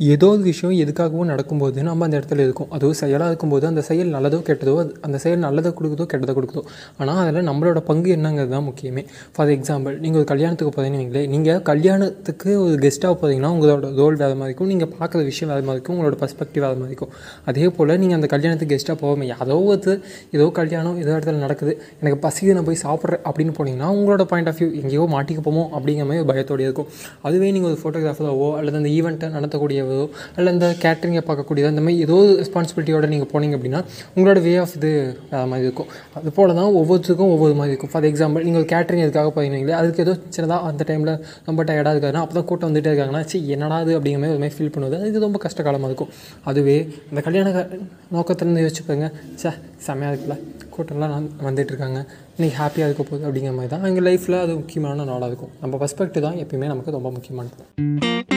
ஏதோ ஒரு விஷயம் எதுக்காகவும் நடக்கும்போது நம்ம அந்த இடத்துல இருக்கோம். அதுவும் செயலாக இருக்கும்போது அந்த செயல் நல்லதோ கெட்டதோ அது அந்த செயல் நல்லதை கொடுக்குதோ கெட்டதை கொடுக்குதோ. ஆனால் அதில் நம்மளோட பங்கு என்னங்கிறது தான் முக்கியமே. ஃபார் எக்ஸாம்பிள் நீங்கள் ஒரு கல்யாணத்துக்கு போகிறீங்கன்னு வைங்களேன். நீங்கள் கல்யாணத்துக்கு ஒரு கெஸ்ட்டாக போகிறீங்கன்னா உங்களோட ரோல் வேறு மாதிரி இருக்கும். நீங்கள் பார்க்குற விஷயம் வேறு மாதிரி இருக்கும். உங்களோட பர்ஸ்பெக்டிவ் வேறு மாதிரி இருக்கும். அதே போல் நீங்கள் அந்த கல்யாணத்துக்கு கெஸ்ட்டாக போகாமல் ஏதோ ஒரு ஏதோ கல்யாணம் ஏதோ இடத்துல நடக்குது. எனக்கு பசிக்குது நான் போய் சாப்பிட்றேன் அப்படின்னு போனீங்கன்னா உங்களோட பாயிண்ட் ஆஃப் வியூ எங்கேயோ மாட்டிக்க போமோ அப்படிங்கிற மாதிரி பயத்தோடு இருக்கும். அதுவே நீங்கள் ஒரு ஃபோட்டோகிராஃபராகவோ அல்லது அந்த ஈவெண்ட்டை நடத்தக்கூடிய செய்யவோ இல்லை இந்த கேட்ரிங்கை பார்க்கக்கூடியதோ அந்த மாதிரி ஏதோ ரெஸ்பான்சிபிலிட்டியோட நீங்கள் போனீங்க அப்படின்னா உங்களோட வே ஆஃப் இது வேறு மாதிரி இருக்கும். அது போல் தான் ஒவ்வொருத்துக்கும் ஒவ்வொரு மாதிரி இருக்கும். ஃபார் எக்ஸாம்பிள் நீங்கள் கேட்ரிங் எதுக்காக போயிருந்தீங்களே அதுக்கு ஏதோ சின்னதாக அந்த டைமில் ரொம்ப டயர்டாக இருக்காதுன்னா அப்போ தான் கூட்டம் வந்துட்டே இருக்காங்கன்னா சி என்னடா அது அப்படிங்கிற மாதிரி ஒரு மாதிரி ஃபீல் பண்ணுவது. அது ரொம்ப கஷ்டகாலமாக இருக்கும். அதுவே அந்த கல்யாண க- நோக்கத்துலேருந்து யோசிச்சுப்பாங்க சே செமையாக இருக்குல்ல. கூட்டம்லாம் நான் இன்றைக்கி ஹாப்பியாக இருக்க போகுது அப்படிங்கிற மாதிரி தான். எங்கள் லைஃப்பில் அது முக்கியமான நாளாக இருக்கும். நம்ம பர்ஸ்பெக்டிவ் தான் எப்பயுமே நமக்கு ரொம்ப முக்கியமானது.